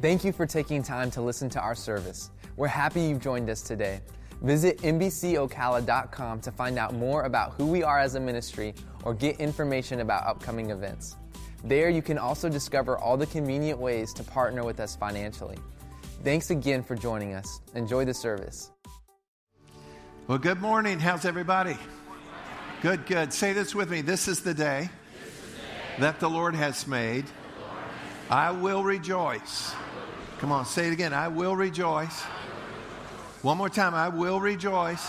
Thank you for taking time to listen to our service. We're happy you've joined us today. Visit NBCOcala.com to find out more about who we are as a ministry or get information about upcoming events. There, you can also discover all the convenient ways to partner with us financially. Thanks again for joining us. Enjoy the service. Well, good morning. How's everybody? Good, good. Say this with me. This is the day that the Lord has made. I will rejoice. Come on, say it again. I will rejoice. One more time. I will rejoice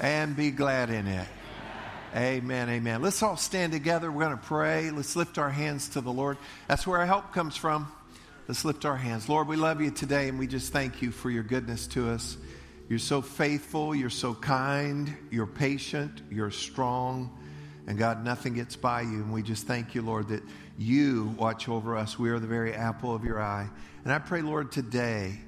and be glad in it. Amen, amen. Let's all stand together. We're going to pray. Let's lift our hands to the Lord. That's where our help comes from. Let's lift our hands. Lord, we love you today and we just thank you for your goodness to us. You're so faithful. You're so kind. You're patient. You're strong. And God, nothing gets by you. And we just thank you, Lord, that you watch over us. We are the very apple of your eye. And I pray, Lord, today,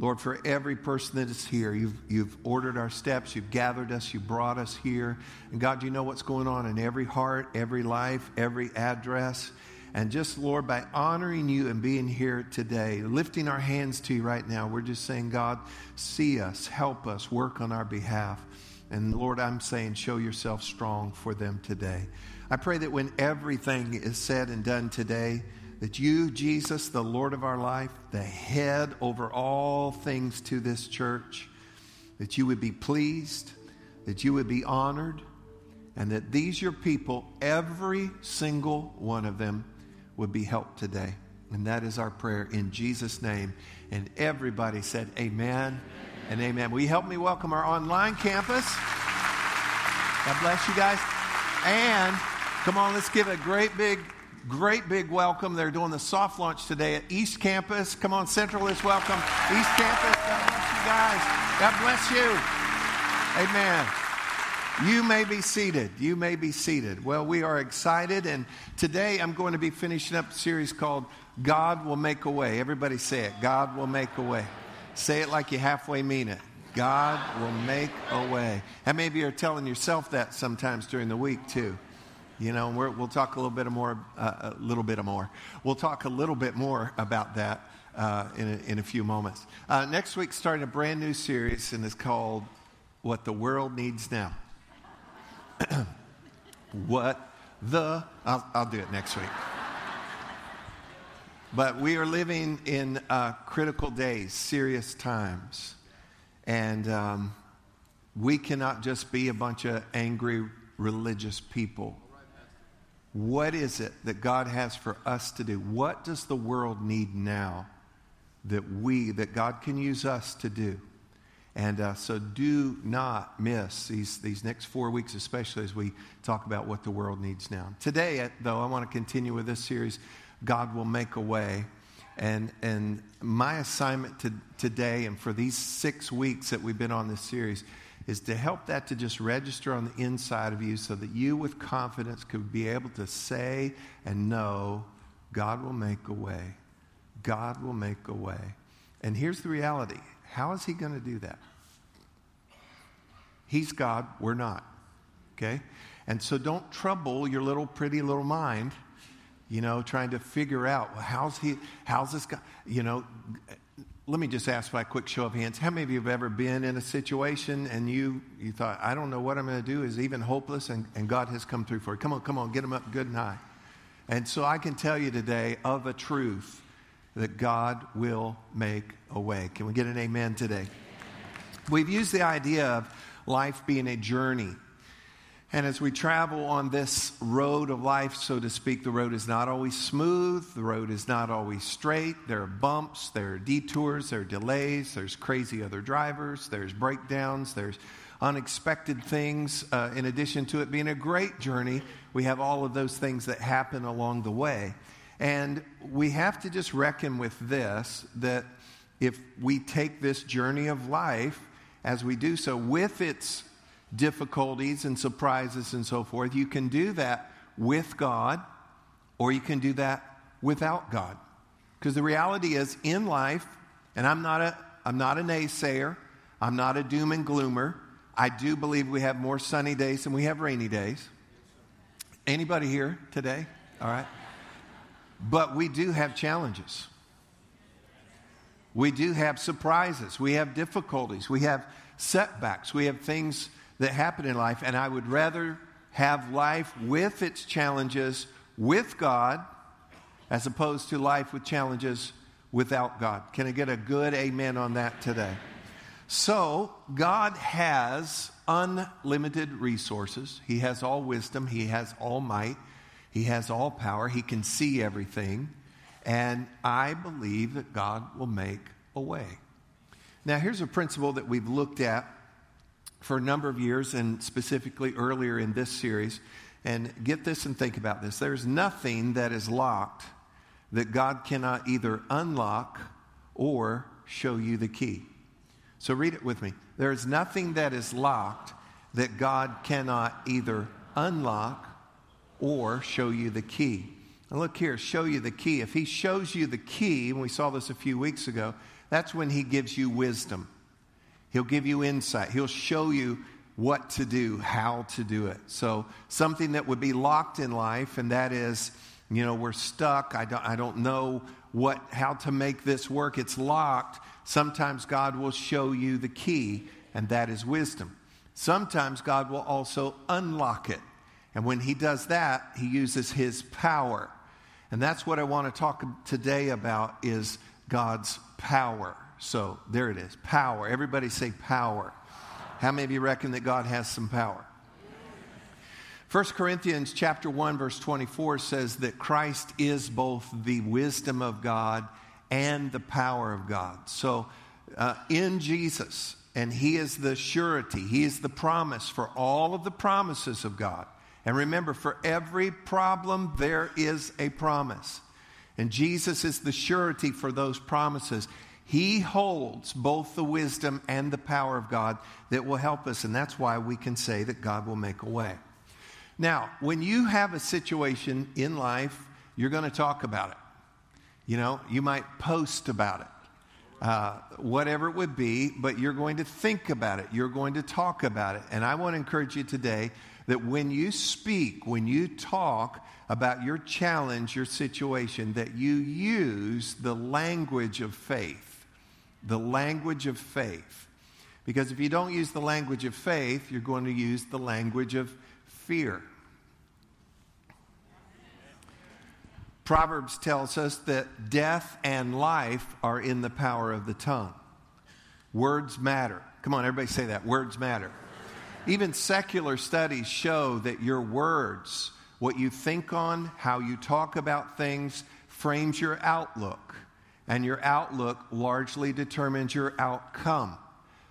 Lord, for every person that is here, you've, you've ordered our steps, you've gathered us, you brought us here. And God, you know what's going on in every heart, every life, every address. And just, Lord, by honoring you and being here today, lifting our hands to you right now, we're just saying, God, see us, help us, work on our behalf. And Lord, I'm saying, show yourself strong for them today. I pray that when everything is said and done today, that you, Jesus, the Lord of our life, the head over all things to this church, that you would be pleased, that you would be honored, and that these, your people, every single one of them, would be helped today. And that is our prayer in Jesus' name. And everybody said, Amen, and Amen. Will you help me welcome our online campus? God bless you guys. And come on, let's give a great big, great big welcome. They're doing the soft launch today at East Campus. Come on, Central is welcome. East Campus, God bless you guys. God bless you. Amen. You may be seated. You may be seated. Well, we are excited, and today I'm going to be finishing up a series called God Will Make a Way. Everybody say it God will make a way. Say it like you halfway mean it. God will make a way. Many of you are telling yourself that sometimes during the week, too? You know, we will talk a little bit more, uh, a little bit more. We'll talk a little bit more about that uh, in, a, in a few moments. Uh, next week, starting a brand new series, and it's called What the World Needs Now. what the, I'll, I'll, do it next week. But we are living in uh, critical days, serious times. And um, we cannot just be a bunch of angry religious people. What is it that God has for us to do? What does the world need now that we, that God can use us to do? And uh, so do not miss these, these next four weeks, especially as we talk about what the world needs now. Today, uh, though, I want to continue with this series, God Will Make a Way. And, and my assignment to, today and for these six weeks that we've been on this series is to help that to just register on the inside of you so that you, with confidence, could be able to say and know God will make a way. God will make a way. And here's the reality how is he going to do that? He's God, we're not. Okay? And so don't trouble your little pretty little mind, you know, trying to figure out, well, how's he, how's this guy, you know, let me just ask by a quick show of hands. How many of you have ever been in a situation and you, you thought, I don't know what I'm going to do, is even hopeless, and, and God has come through for you? Come on, come on, get them up good and high. And so I can tell you today of a truth that God will make a way. Can we get an amen today? We've used the idea of life being a journey. And as we travel on this road of life, so to speak, the road is not always smooth. The road is not always straight. There are bumps, there are detours, there are delays, there's crazy other drivers, there's breakdowns, there's unexpected things. Uh, in addition to it being a great journey, we have all of those things that happen along the way. And we have to just reckon with this that if we take this journey of life as we do so with its difficulties and surprises and so forth, you can do that with God or you can do that without God. Because the reality is in life, and I'm not a I'm not a naysayer, I'm not a doom and gloomer. I do believe we have more sunny days than we have rainy days. Anybody here today? All right. But we do have challenges. We do have surprises. We have difficulties. We have setbacks. We have things that happen in life. And I would rather have life with its challenges with God as opposed to life with challenges without God. Can I get a good amen on that today? So, God has unlimited resources. He has all wisdom, He has all might, He has all power, He can see everything. And I believe that God will make a way. Now, here's a principle that we've looked at for a number of years, and specifically earlier in this series. And get this and think about this. There's nothing that is locked that God cannot either unlock or show you the key. So read it with me. There is nothing that is locked that God cannot either unlock or show you the key. And look here, show you the key. If He shows you the key, and we saw this a few weeks ago, that's when He gives you wisdom. He'll give you insight. He'll show you what to do, how to do it. So, something that would be locked in life, and that is, you know, we're stuck. I don't, I don't know what, how to make this work. It's locked. Sometimes God will show you the key, and that is wisdom. Sometimes God will also unlock it. And when He does that, He uses His power. And that's what I want to talk today about is God's power. So there it is power. Everybody say power. How many of you reckon that God has some power? 1 Corinthians chapter 1 verse 24 says that Christ is both the wisdom of God and the power of God. So, uh, in Jesus, and He is the surety, He is the promise for all of the promises of God. And remember, for every problem, there is a promise. And Jesus is the surety for those promises. He holds both the wisdom and the power of God that will help us. And that's why we can say that God will make a way. Now, when you have a situation in life, you're going to talk about it. You know, you might post about it, uh, whatever it would be, but you're going to think about it. You're going to talk about it. And I want to encourage you today that when you speak, when you talk about your challenge, your situation, that you use the language of faith. The language of faith. Because if you don't use the language of faith, you're going to use the language of fear. Proverbs tells us that death and life are in the power of the tongue. Words matter. Come on, everybody say that. Words matter. Even secular studies show that your words, what you think on, how you talk about things, frames your outlook. And your outlook largely determines your outcome.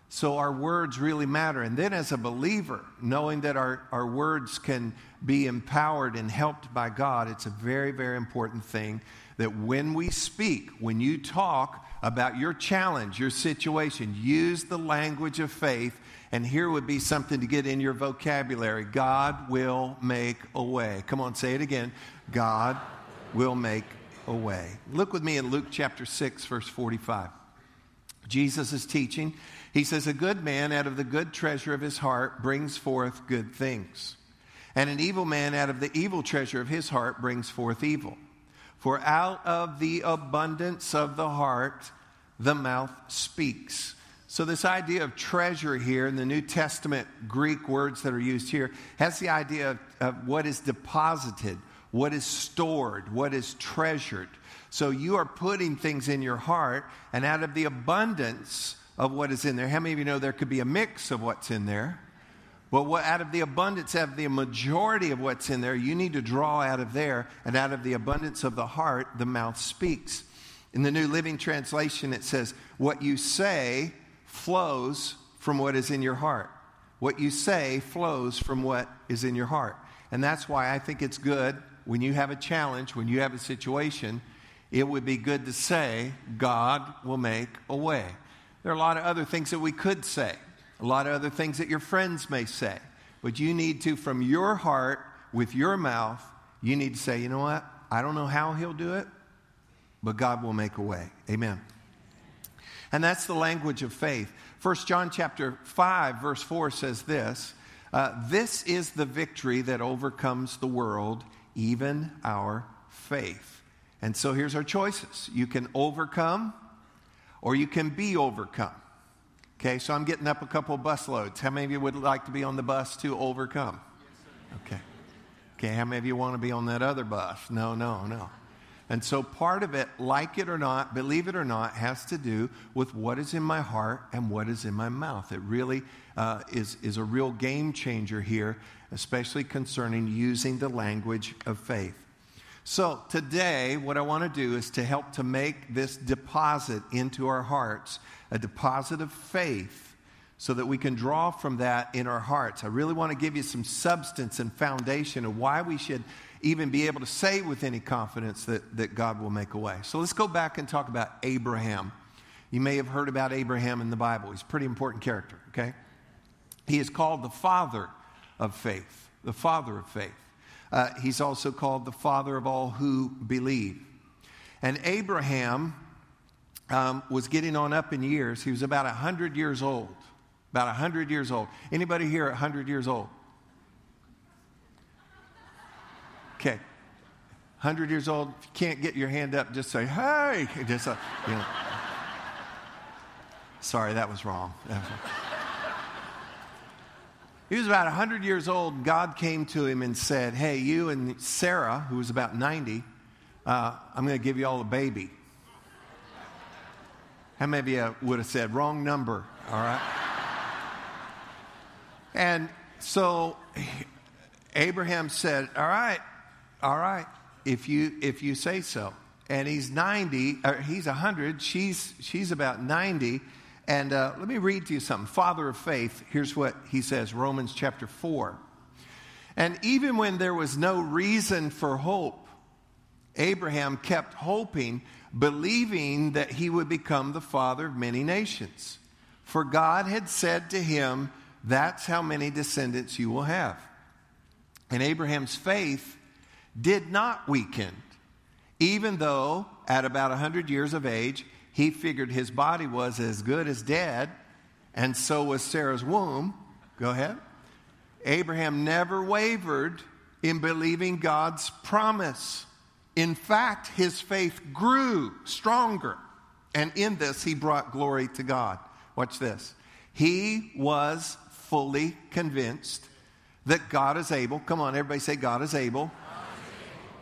So our words really matter. And then, as a believer, knowing that our, our words can be empowered and helped by God, it's a very, very important thing that when we speak, when you talk about your challenge, your situation, use the language of faith. And here would be something to get in your vocabulary God will make a way. Come on, say it again. God will make a way. Look with me in Luke chapter 6, verse 45. Jesus is teaching. He says, A good man out of the good treasure of his heart brings forth good things. And an evil man out of the evil treasure of his heart brings forth evil. For out of the abundance of the heart, the mouth speaks. So, this idea of treasure here in the New Testament Greek words that are used here has the idea of, of what is deposited, what is stored, what is treasured. So you are putting things in your heart, and out of the abundance of what is in there, how many of you know there could be a mix of what's in there? Well, what, out of the abundance, of the majority of what's in there, you need to draw out of there, and out of the abundance of the heart, the mouth speaks. In the New Living Translation, it says, What you say flows from what is in your heart. What you say flows from what is in your heart. And that's why I think it's good when you have a challenge, when you have a situation, it would be good to say, God will make a way. There are a lot of other things that we could say, a lot of other things that your friends may say. But you need to, from your heart, with your mouth, you need to say, you know what? I don't know how he'll do it, but God will make a way. Amen. And that's the language of faith. First John chapter 5, verse 4 says this uh, This is the victory that overcomes the world, even our faith. And so here's our choices you can overcome or you can be overcome. Okay, so I'm getting up a couple bus loads. How many of you would like to be on the bus to overcome? Okay. Okay, how many of you want to be on that other bus? No, no, no. And so part of it, like it or not, believe it or not, has to do with what is in my heart and what is in my mouth. It really uh, is, is a real game changer here, especially concerning using the language of faith. So today, what I want to do is to help to make this deposit into our hearts, a deposit of faith, so that we can draw from that in our hearts. I really want to give you some substance and foundation of why we should even be able to say with any confidence that, that God will make a way. So let's go back and talk about Abraham. You may have heard about Abraham in the Bible. He's a pretty important character, okay? He is called the father of faith, the father of faith. Uh, he's also called the father of all who believe. And Abraham um, was getting on up in years. He was about 100 years old. About 100 years old. Anybody here 100 years old? Okay. 100 years old, if you can't get your hand up, just say, hey. Just, uh, you know. Sorry, that was wrong. He was about 100 years old. God came to him and said, Hey, you and Sarah, who was about 90, uh, I'm going to give you all a baby. How many of you would have said, Wrong number, all right? and so Abraham said, All right, all right, if you if you say so. And he's 90, or he's 100, she's she's about 90. And uh, let me read to you something. Father of faith, here's what he says Romans chapter 4. And even when there was no reason for hope, Abraham kept hoping, believing that he would become the father of many nations. For God had said to him, That's how many descendants you will have. And Abraham's faith did not weaken, even though at about 100 years of age, he figured his body was as good as dead, and so was Sarah's womb. Go ahead. Abraham never wavered in believing God's promise. In fact, his faith grew stronger, and in this, he brought glory to God. Watch this. He was fully convinced that God is able. Come on, everybody say, God is able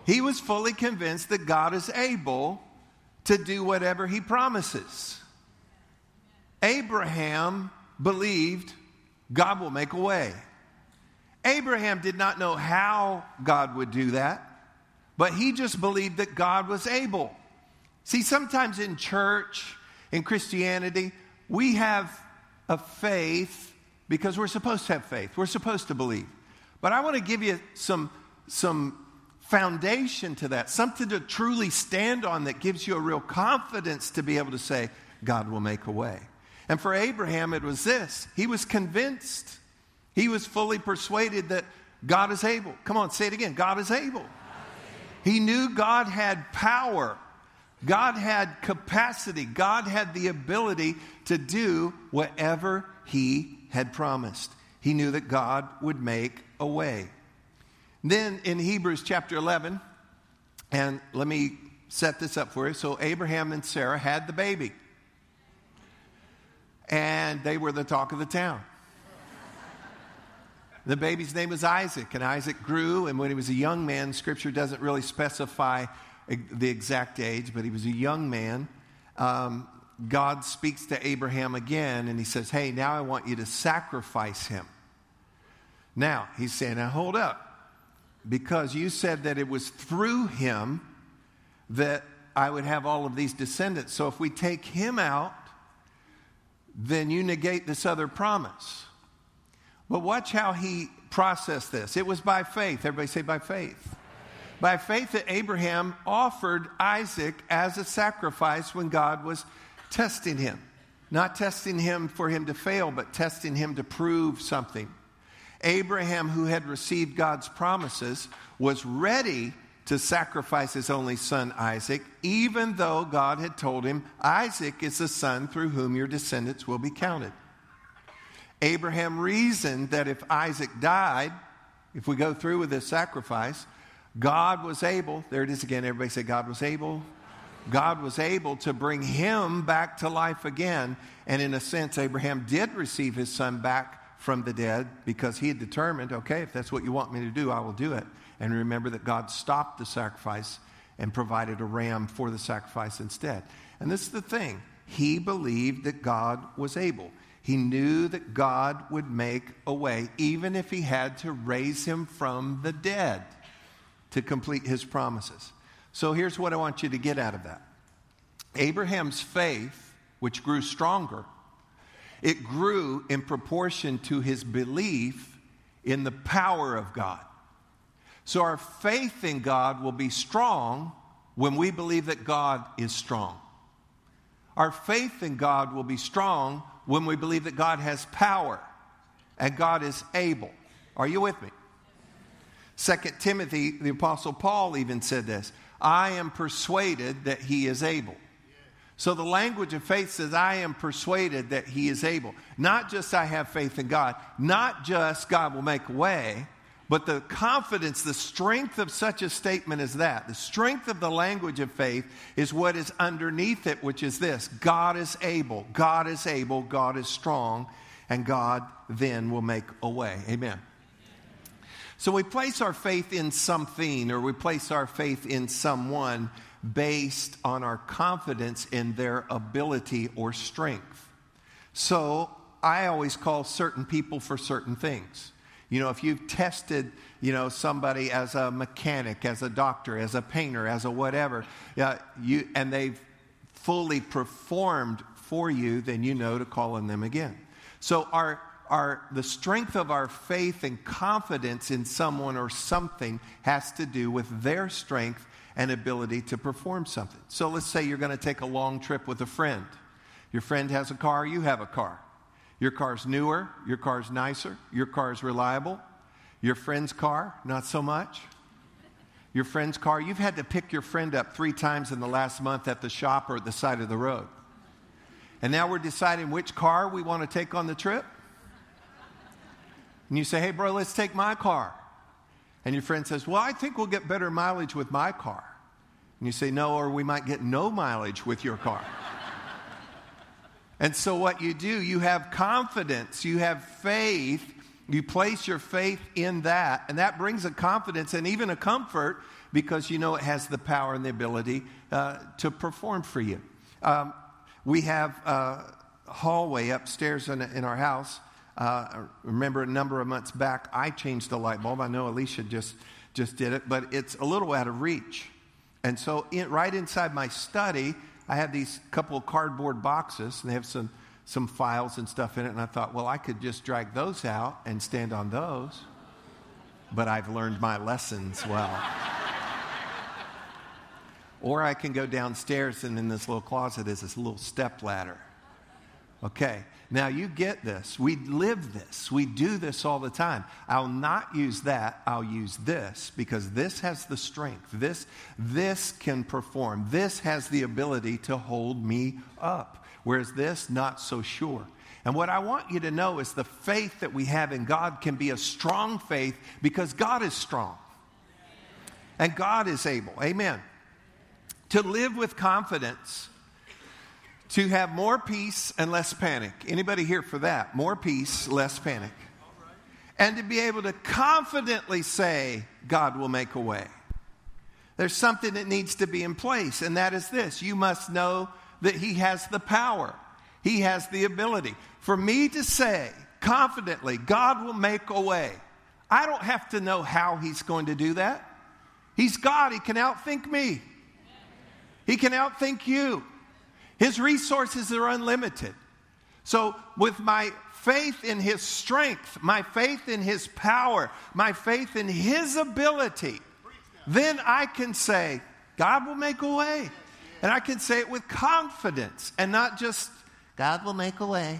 he was fully convinced that God is able to do whatever he promises. Abraham believed God will make a way. Abraham did not know how God would do that, but he just believed that God was able. See, sometimes in church, in Christianity, we have a faith because we're supposed to have faith. We're supposed to believe. But I want to give you some, some foundation to that, something to truly stand on that gives you a real confidence to be able to say, God will make a way. And for Abraham, it was this he was convinced, he was fully persuaded that God is able. Come on, say it again God is able. He knew God had power. God had capacity. God had the ability to do whatever He had promised. He knew that God would make a way. Then in Hebrews chapter 11, and let me set this up for you. So Abraham and Sarah had the baby, and they were the talk of the town. The baby's name was Isaac, and Isaac grew, and when he was a young man, scripture doesn't really specify the exact age, but he was a young man. Um, God speaks to Abraham again, and he says, Hey, now I want you to sacrifice him. Now, he's saying, Now hold up because you said that it was through him that I would have all of these descendants. So if we take him out, then you negate this other promise. But watch how he processed this. It was by faith. Everybody say by faith. By faith that Abraham offered Isaac as a sacrifice when God was testing him. Not testing him for him to fail, but testing him to prove something. Abraham, who had received God's promises, was ready to sacrifice his only son Isaac, even though God had told him, Isaac is the son through whom your descendants will be counted. Abraham reasoned that if Isaac died, if we go through with this sacrifice, God was able, there it is again, everybody say, God was able. God was able to bring him back to life again. And in a sense, Abraham did receive his son back from the dead because he had determined, okay, if that's what you want me to do, I will do it. And remember that God stopped the sacrifice and provided a ram for the sacrifice instead. And this is the thing he believed that God was able. He knew that God would make a way, even if he had to raise him from the dead to complete his promises. So here's what I want you to get out of that Abraham's faith, which grew stronger, it grew in proportion to his belief in the power of God. So our faith in God will be strong when we believe that God is strong. Our faith in God will be strong when we believe that God has power and God is able. Are you with me? Second Timothy, the Apostle Paul even said this I am persuaded that he is able. So the language of faith says, I am persuaded that he is able. Not just I have faith in God, not just God will make a way, but the confidence, the strength of such a statement as that, the strength of the language of faith is what is underneath it, which is this God is able, God is able, God is strong, and God then will make a way. Amen. So we place our faith in something or we place our faith in someone based on our confidence in their ability or strength. So I always call certain people for certain things. You know, if you've tested, you know, somebody as a mechanic, as a doctor, as a painter, as a whatever, uh, you, and they've fully performed for you, then you know to call on them again. So our our, the strength of our faith and confidence in someone or something has to do with their strength and ability to perform something. So let's say you're going to take a long trip with a friend. Your friend has a car, you have a car. Your car's newer, your car's nicer, your car's reliable. Your friend's car, not so much. Your friend's car, you've had to pick your friend up three times in the last month at the shop or at the side of the road. And now we're deciding which car we want to take on the trip and you say, hey, bro, let's take my car. And your friend says, well, I think we'll get better mileage with my car. And you say, no, or we might get no mileage with your car. and so, what you do, you have confidence, you have faith, you place your faith in that, and that brings a confidence and even a comfort because you know it has the power and the ability uh, to perform for you. Um, we have a hallway upstairs in, in our house uh, remember a number of months back, I changed the light bulb. I know Alicia just, just did it, but it's a little out of reach. And so, in, right inside my study, I have these couple of cardboard boxes, and they have some, some files and stuff in it. And I thought, well, I could just drag those out and stand on those. But I've learned my lessons well. or I can go downstairs, and in this little closet is this little step ladder. Okay, now you get this. We live this. We do this all the time. I'll not use that. I'll use this because this has the strength. This, this can perform. This has the ability to hold me up. Whereas this, not so sure. And what I want you to know is the faith that we have in God can be a strong faith because God is strong. And God is able. Amen. To live with confidence to have more peace and less panic. Anybody here for that? More peace, less panic. And to be able to confidently say, God will make a way. There's something that needs to be in place, and that is this you must know that He has the power, He has the ability. For me to say confidently, God will make a way, I don't have to know how He's going to do that. He's God, He can outthink me, He can outthink you. His resources are unlimited. So, with my faith in His strength, my faith in His power, my faith in His ability, then I can say, God will make a way. And I can say it with confidence and not just, God will make a way.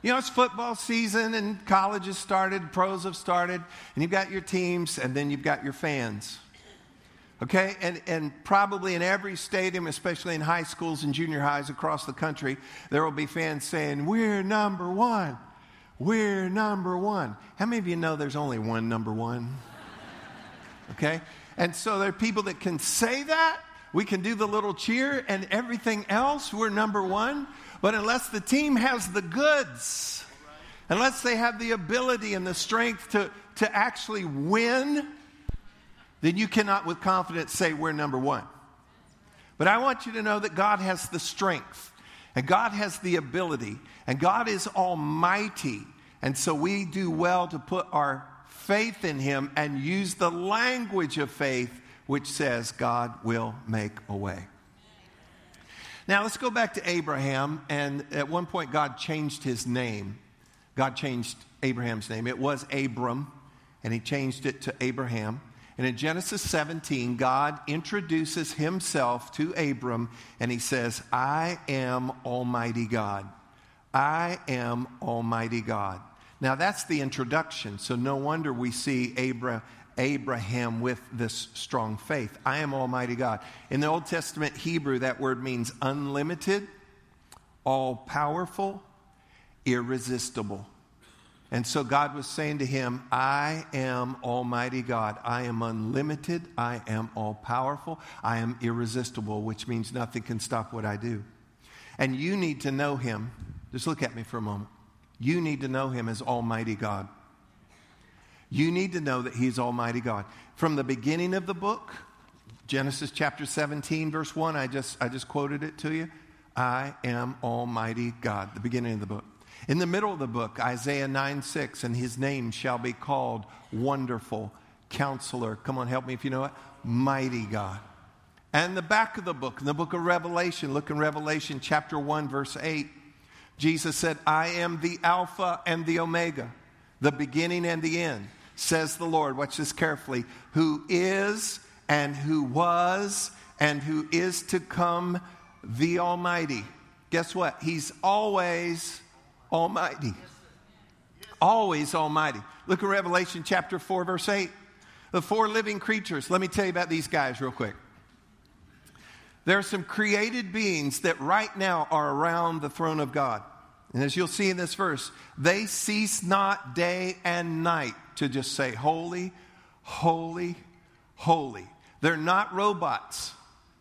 You know, it's football season and college has started, pros have started, and you've got your teams and then you've got your fans. Okay, and, and probably in every stadium, especially in high schools and junior highs across the country, there will be fans saying, We're number one. We're number one. How many of you know there's only one number one? Okay? And so there are people that can say that. We can do the little cheer and everything else. We're number one. But unless the team has the goods, unless they have the ability and the strength to, to actually win, then you cannot with confidence say we're number one. But I want you to know that God has the strength and God has the ability and God is almighty. And so we do well to put our faith in Him and use the language of faith, which says God will make a way. Now let's go back to Abraham. And at one point, God changed his name. God changed Abraham's name. It was Abram, and he changed it to Abraham. And in Genesis 17, God introduces himself to Abram and he says, I am Almighty God. I am Almighty God. Now that's the introduction, so no wonder we see Abra, Abraham with this strong faith. I am Almighty God. In the Old Testament Hebrew, that word means unlimited, all powerful, irresistible. And so God was saying to him, I am Almighty God. I am unlimited. I am all powerful. I am irresistible, which means nothing can stop what I do. And you need to know him. Just look at me for a moment. You need to know him as Almighty God. You need to know that he's Almighty God. From the beginning of the book, Genesis chapter 17, verse 1, I just, I just quoted it to you. I am Almighty God, the beginning of the book. In the middle of the book, Isaiah 9 6, and his name shall be called Wonderful Counselor. Come on, help me if you know it. Mighty God. And the back of the book, in the book of Revelation, look in Revelation chapter 1, verse 8. Jesus said, I am the Alpha and the Omega, the beginning and the end, says the Lord. Watch this carefully. Who is and who was and who is to come, the Almighty. Guess what? He's always Almighty. Always Almighty. Look at Revelation chapter 4, verse 8. The four living creatures. Let me tell you about these guys real quick. There are some created beings that right now are around the throne of God. And as you'll see in this verse, they cease not day and night to just say, Holy, holy, holy. They're not robots.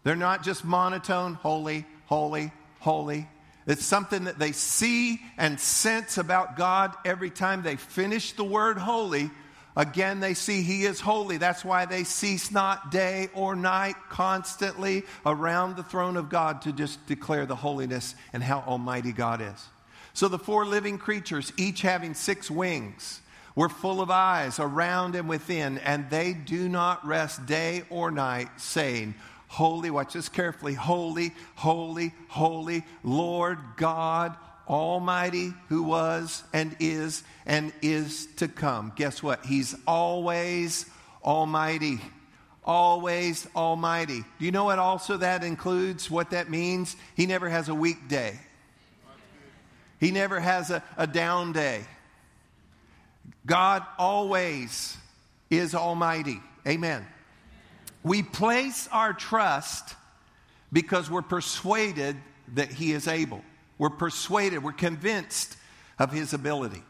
They're not just monotone, holy, holy, holy, it's something that they see and sense about God every time they finish the word holy. Again, they see He is holy. That's why they cease not day or night constantly around the throne of God to just declare the holiness and how almighty God is. So the four living creatures, each having six wings, were full of eyes around and within, and they do not rest day or night, saying, holy, watch this carefully, holy, holy, holy, Lord God Almighty, who was and is and is to come. Guess what? He's always Almighty. Always Almighty. Do you know what also that includes? What that means? He never has a weekday, He never has a, a down day. God always is Almighty. Amen. We place our trust because we're persuaded that He is able. We're persuaded, we're convinced of His ability.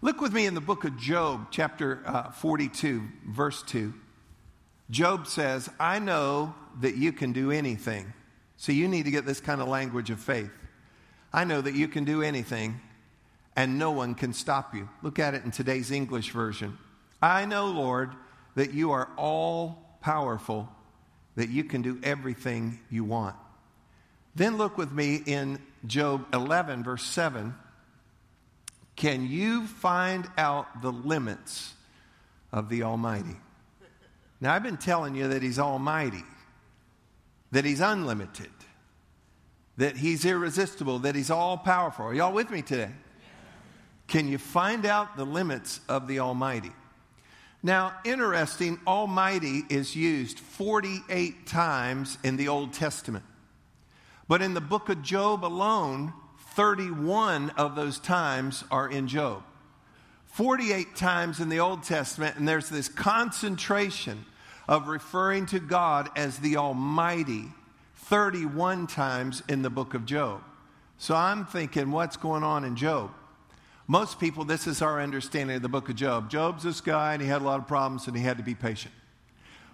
Look with me in the book of Job, chapter uh, 42, verse 2. Job says, I know that you can do anything. So you need to get this kind of language of faith. I know that you can do anything and no one can stop you. Look at it in today's English version. I know, Lord, that you are all powerful that you can do everything you want. Then look with me in Job 11, verse 7. Can you find out the limits of the Almighty? Now, I've been telling you that He's Almighty, that He's unlimited, that He's irresistible, that He's all powerful. Are y'all with me today? Can you find out the limits of the Almighty? Now, interesting, Almighty is used 48 times in the Old Testament. But in the book of Job alone, 31 of those times are in Job. 48 times in the Old Testament, and there's this concentration of referring to God as the Almighty 31 times in the book of Job. So I'm thinking, what's going on in Job? Most people, this is our understanding of the book of Job. Job's this guy, and he had a lot of problems, and he had to be patient.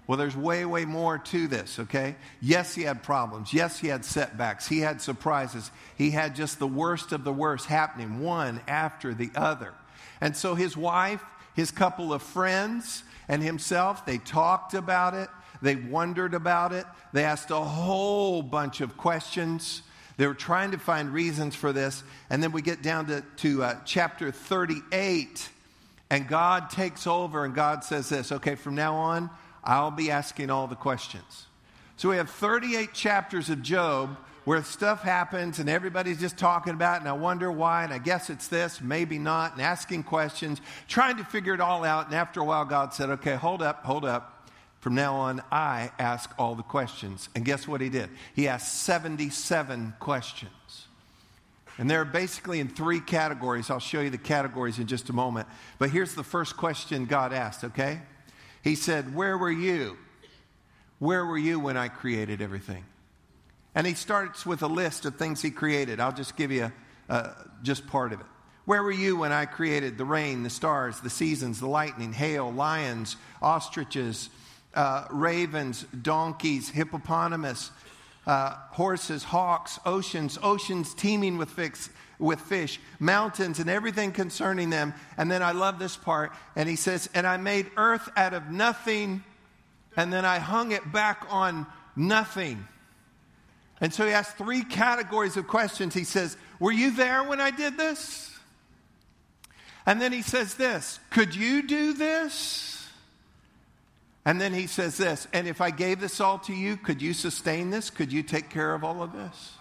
Well, there's way, way more to this, okay? Yes, he had problems. Yes, he had setbacks. He had surprises. He had just the worst of the worst happening, one after the other. And so his wife, his couple of friends, and himself, they talked about it. They wondered about it. They asked a whole bunch of questions. They were trying to find reasons for this. And then we get down to, to uh, chapter 38, and God takes over, and God says this okay, from now on, I'll be asking all the questions. So we have 38 chapters of Job where stuff happens and everybody's just talking about it, and I wonder why, and I guess it's this, maybe not, and asking questions, trying to figure it all out. And after a while, God said, Okay, hold up, hold up. From now on, I ask all the questions. And guess what he did? He asked 77 questions. And they're basically in three categories. I'll show you the categories in just a moment. But here's the first question God asked, okay? He said, Where were you? Where were you when I created everything? And he starts with a list of things he created. I'll just give you uh, just part of it. Where were you when I created the rain, the stars, the seasons, the lightning, hail, lions, ostriches, uh, ravens, donkeys, hippopotamus, uh, horses, hawks, oceans, oceans teeming with fish, with fish, mountains, and everything concerning them. And then I love this part. And he says, And I made earth out of nothing, and then I hung it back on nothing. And so he asks three categories of questions. He says, Were you there when I did this? And then he says this Could you do this? And then he says this, and if I gave this all to you, could you sustain this? Could you take care of all of this?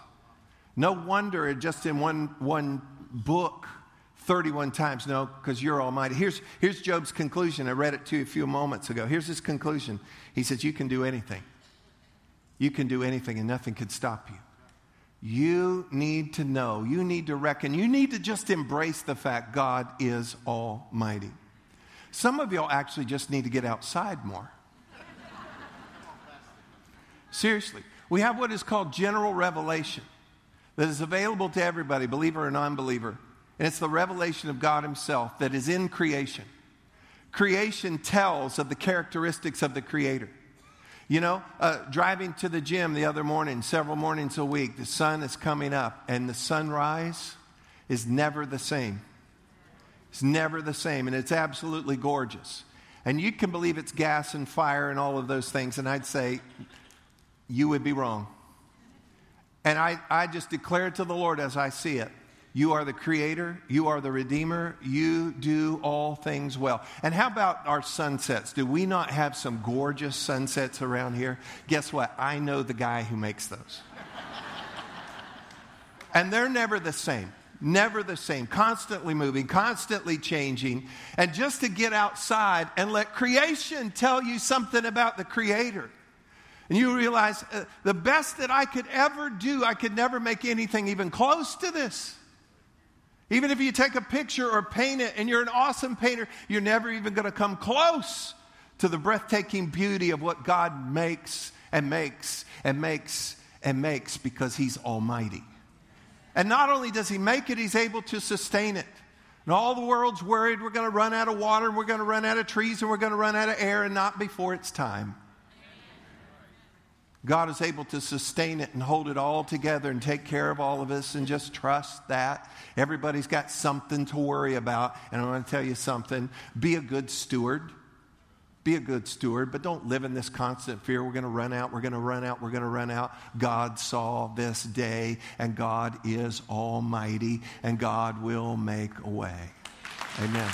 No wonder just in one, one book, 31 times. No, because you're almighty. Here's, here's Job's conclusion. I read it to you a few moments ago. Here's his conclusion. He says, You can do anything. You can do anything, and nothing can stop you. You need to know, you need to reckon, you need to just embrace the fact God is almighty. Some of y'all actually just need to get outside more. Seriously, we have what is called general revelation that is available to everybody, believer or non believer. And it's the revelation of God Himself that is in creation. Creation tells of the characteristics of the Creator. You know, uh, driving to the gym the other morning, several mornings a week, the sun is coming up, and the sunrise is never the same. It's never the same, and it's absolutely gorgeous. And you can believe it's gas and fire and all of those things, and I'd say you would be wrong. And I, I just declare to the Lord as I see it. You are the creator. You are the redeemer. You do all things well. And how about our sunsets? Do we not have some gorgeous sunsets around here? Guess what? I know the guy who makes those. and they're never the same. Never the same. Constantly moving, constantly changing. And just to get outside and let creation tell you something about the creator. And you realize uh, the best that I could ever do, I could never make anything even close to this. Even if you take a picture or paint it and you're an awesome painter, you're never even going to come close to the breathtaking beauty of what God makes and makes and makes and makes because He's Almighty. And not only does He make it, He's able to sustain it. And all the world's worried we're going to run out of water and we're going to run out of trees and we're going to run out of air and not before it's time. God is able to sustain it and hold it all together and take care of all of us and just trust that. Everybody's got something to worry about. And I want to tell you something be a good steward. Be a good steward, but don't live in this constant fear. We're going to run out, we're going to run out, we're going to run out. God saw this day, and God is almighty, and God will make a way. Amen.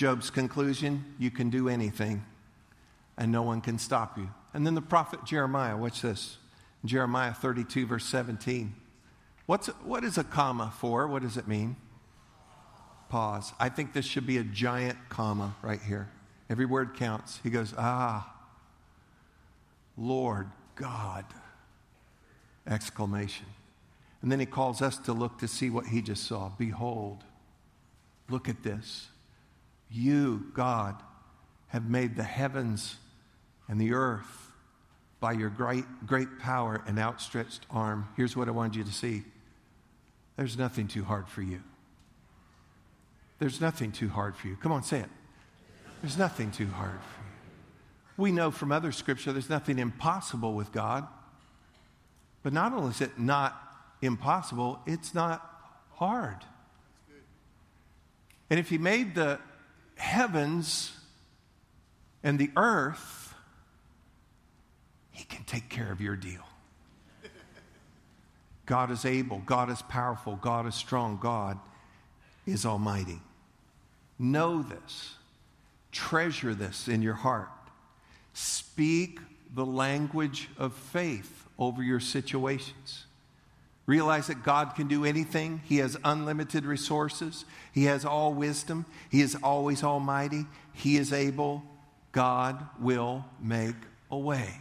Job's conclusion you can do anything and no one can stop you. And then the prophet Jeremiah, watch this Jeremiah 32, verse 17. What's, what is a comma for? What does it mean? Pause. I think this should be a giant comma right here. Every word counts. He goes, Ah, Lord God! Exclamation. And then he calls us to look to see what he just saw. Behold, look at this. You, God, have made the heavens and the earth by your great, great power and outstretched arm. Here's what I want you to see there's nothing too hard for you. There's nothing too hard for you. Come on, say it. There's nothing too hard for you. We know from other scripture there's nothing impossible with God. But not only is it not impossible, it's not hard. And if He made the heavens and the earth, He can take care of your deal. God is able, God is powerful, God is strong, God is almighty. Know this, treasure this in your heart. Speak the language of faith over your situations. Realize that God can do anything. He has unlimited resources. He has all wisdom. He is always almighty. He is able. God will make a way.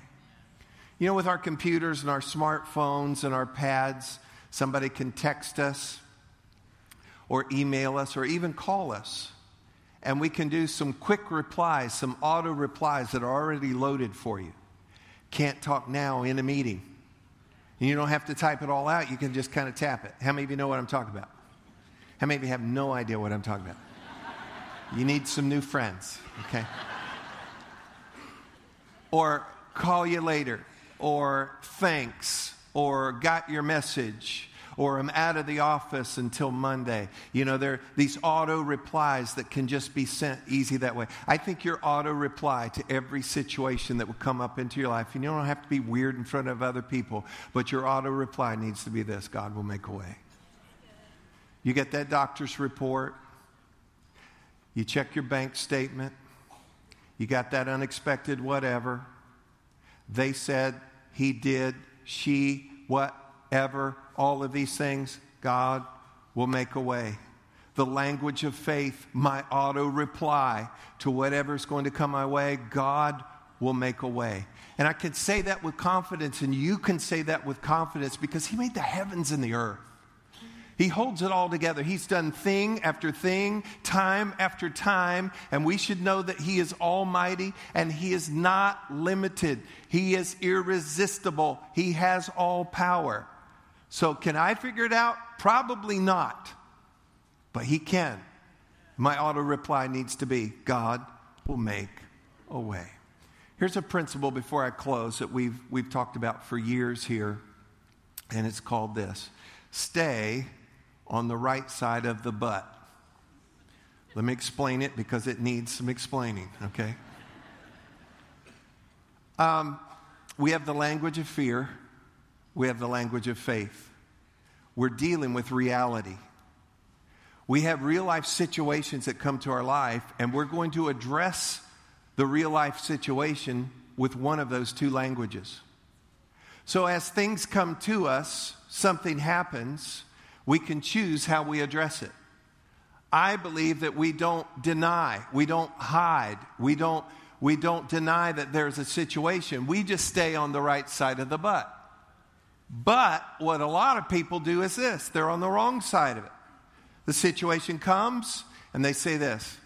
You know, with our computers and our smartphones and our pads, somebody can text us or email us or even call us. And we can do some quick replies, some auto replies that are already loaded for you. Can't talk now in a meeting. And you don't have to type it all out, you can just kind of tap it. How many of you know what I'm talking about? How many of you have no idea what I'm talking about? You need some new friends, okay? Or call you later or thanks or got your message or I'm out of the office until Monday. You know, there are these auto replies that can just be sent easy that way. I think your auto reply to every situation that will come up into your life, and you don't have to be weird in front of other people, but your auto reply needs to be this God will make a way. You get that doctor's report, you check your bank statement, you got that unexpected whatever. They said he did, she, whatever, all of these things, God will make a way. The language of faith, my auto reply to whatever's going to come my way, God will make a way. And I can say that with confidence, and you can say that with confidence because He made the heavens and the earth. He holds it all together. He's done thing after thing, time after time, and we should know that He is almighty and He is not limited. He is irresistible. He has all power. So, can I figure it out? Probably not, but He can. My auto reply needs to be God will make a way. Here's a principle before I close that we've, we've talked about for years here, and it's called this stay on the right side of the but. Let me explain it because it needs some explaining, okay? Um, we have the language of fear, we have the language of faith. We're dealing with reality. We have real life situations that come to our life, and we're going to address the real life situation with one of those two languages. So, as things come to us, something happens, we can choose how we address it. I believe that we don't deny, we don't hide, we don't, we don't deny that there's a situation. We just stay on the right side of the but. But what a lot of people do is this they're on the wrong side of it. The situation comes and they say this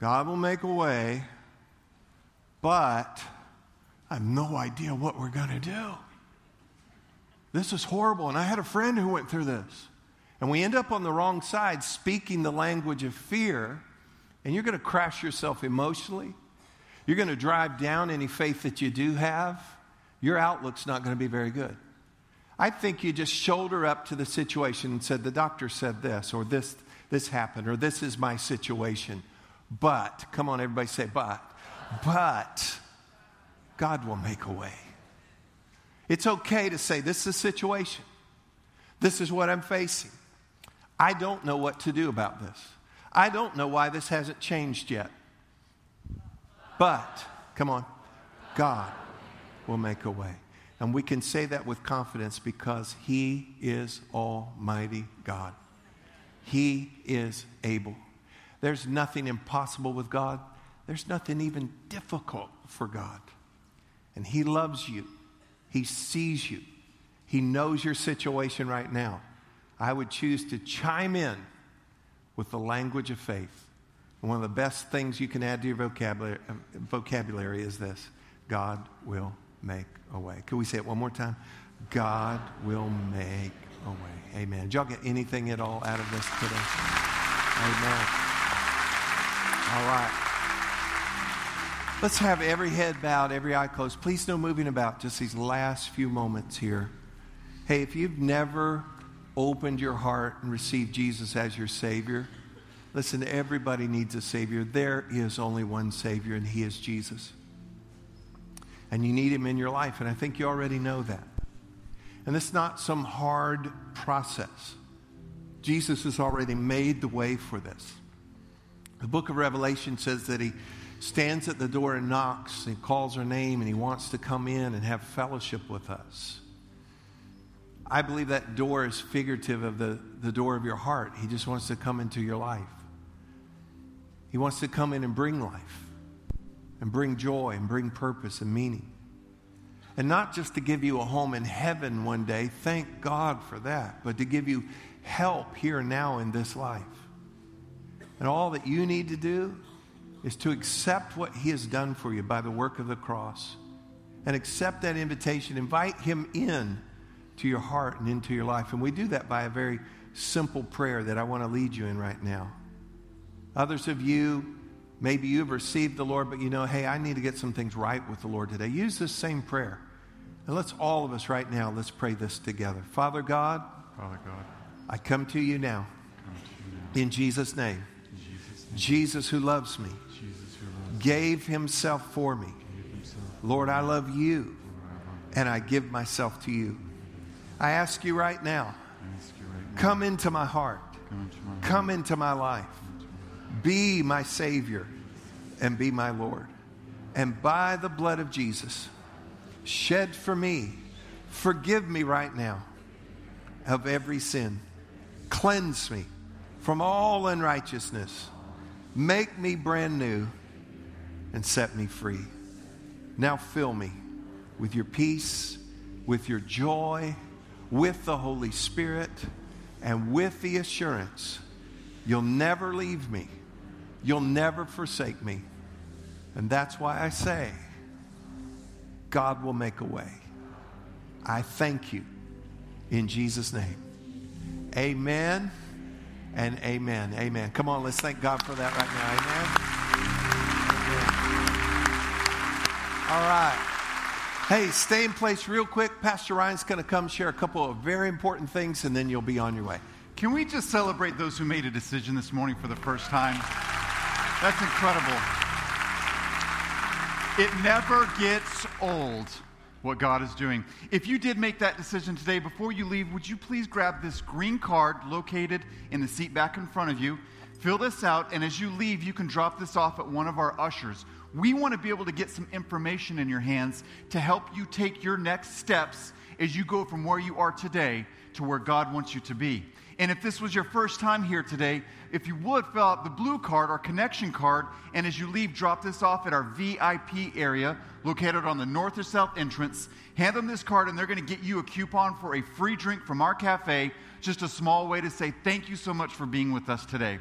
God will make a way, but I have no idea what we're going to do. This is horrible. And I had a friend who went through this. And we end up on the wrong side speaking the language of fear, and you're going to crash yourself emotionally. You're going to drive down any faith that you do have. Your outlook's not going to be very good. I think you just shoulder up to the situation and said, The doctor said this, or this, this happened, or this is my situation. But, come on, everybody say, but. But, God will make a way. It's okay to say, This is a situation. This is what I'm facing. I don't know what to do about this. I don't know why this hasn't changed yet. But, come on, God will make a way. And we can say that with confidence because He is Almighty God. He is able. There's nothing impossible with God, there's nothing even difficult for God. And He loves you, He sees you, He knows your situation right now. I would choose to chime in with the language of faith. One of the best things you can add to your vocabulary, vocabulary is this God will make a way. Can we say it one more time? God will make a way. Amen. Did y'all get anything at all out of this today? Amen. All right. Let's have every head bowed, every eye closed. Please no moving about just these last few moments here. Hey, if you've never opened your heart and received Jesus as your Savior, listen, everybody needs a Savior. There is only one Savior, and He is Jesus. And you need Him in your life, and I think you already know that. And it's not some hard process. Jesus has already made the way for this. The book of Revelation says that He stands at the door and knocks and calls our name and he wants to come in and have fellowship with us. I believe that door is figurative of the, the door of your heart. He just wants to come into your life. He wants to come in and bring life and bring joy and bring purpose and meaning. And not just to give you a home in heaven one day, thank God for that, but to give you help here and now in this life. And all that you need to do is to accept what He has done for you by the work of the cross and accept that invitation. Invite Him in to your heart and into your life. And we do that by a very simple prayer that I want to lead you in right now. Others of you, maybe you've received the Lord, but you know, hey, I need to get some things right with the Lord today. Use this same prayer. And let's all of us right now, let's pray this together. Father God, Father God, I come to you now to you now. in Jesus' name. Jesus' name, Jesus who loves me Jesus who loves gave himself for me. himself. Lord, I love you Lord, I love and I give myself to you. I ask you right now, you. I ask you right now, come into my heart, come into my come into my life, be my Savior, and be my Lord. And by the blood of Jesus, shed for me, forgive me right now of every sin. Cleanse me from all unrighteousness. Make me brand new and set me free. Now fill me with your peace, with your joy, with the Holy Spirit, and with the assurance you'll never leave me, you'll never forsake me. And that's why I say, God will make a way. I thank you in Jesus' name. Amen and amen. Amen. Come on, let's thank God for that right now. Amen. All right. Hey, stay in place real quick. Pastor Ryan's going to come share a couple of very important things, and then you'll be on your way. Can we just celebrate those who made a decision this morning for the first time? That's incredible. It never gets old what God is doing. If you did make that decision today, before you leave, would you please grab this green card located in the seat back in front of you? Fill this out, and as you leave, you can drop this off at one of our ushers. We want to be able to get some information in your hands to help you take your next steps as you go from where you are today to where God wants you to be. And if this was your first time here today, if you would fill out the blue card, our connection card, and as you leave, drop this off at our VIP area located on the north or south entrance. Hand them this card, and they're going to get you a coupon for a free drink from our cafe. Just a small way to say thank you so much for being with us today.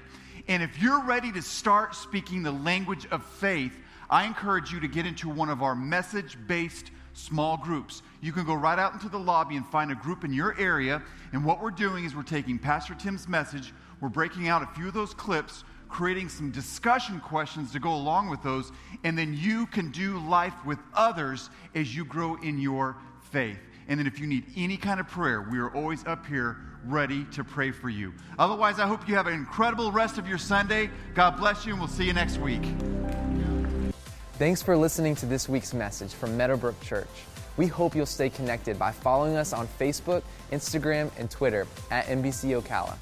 And if you're ready to start speaking the language of faith, I encourage you to get into one of our message based small groups. You can go right out into the lobby and find a group in your area. And what we're doing is we're taking Pastor Tim's message, we're breaking out a few of those clips, creating some discussion questions to go along with those, and then you can do life with others as you grow in your faith. And then if you need any kind of prayer, we are always up here ready to pray for you. Otherwise, I hope you have an incredible rest of your Sunday. God bless you, and we'll see you next week. Thanks for listening to this week's message from Meadowbrook Church. We hope you'll stay connected by following us on Facebook, Instagram, and Twitter at MBC Ocala.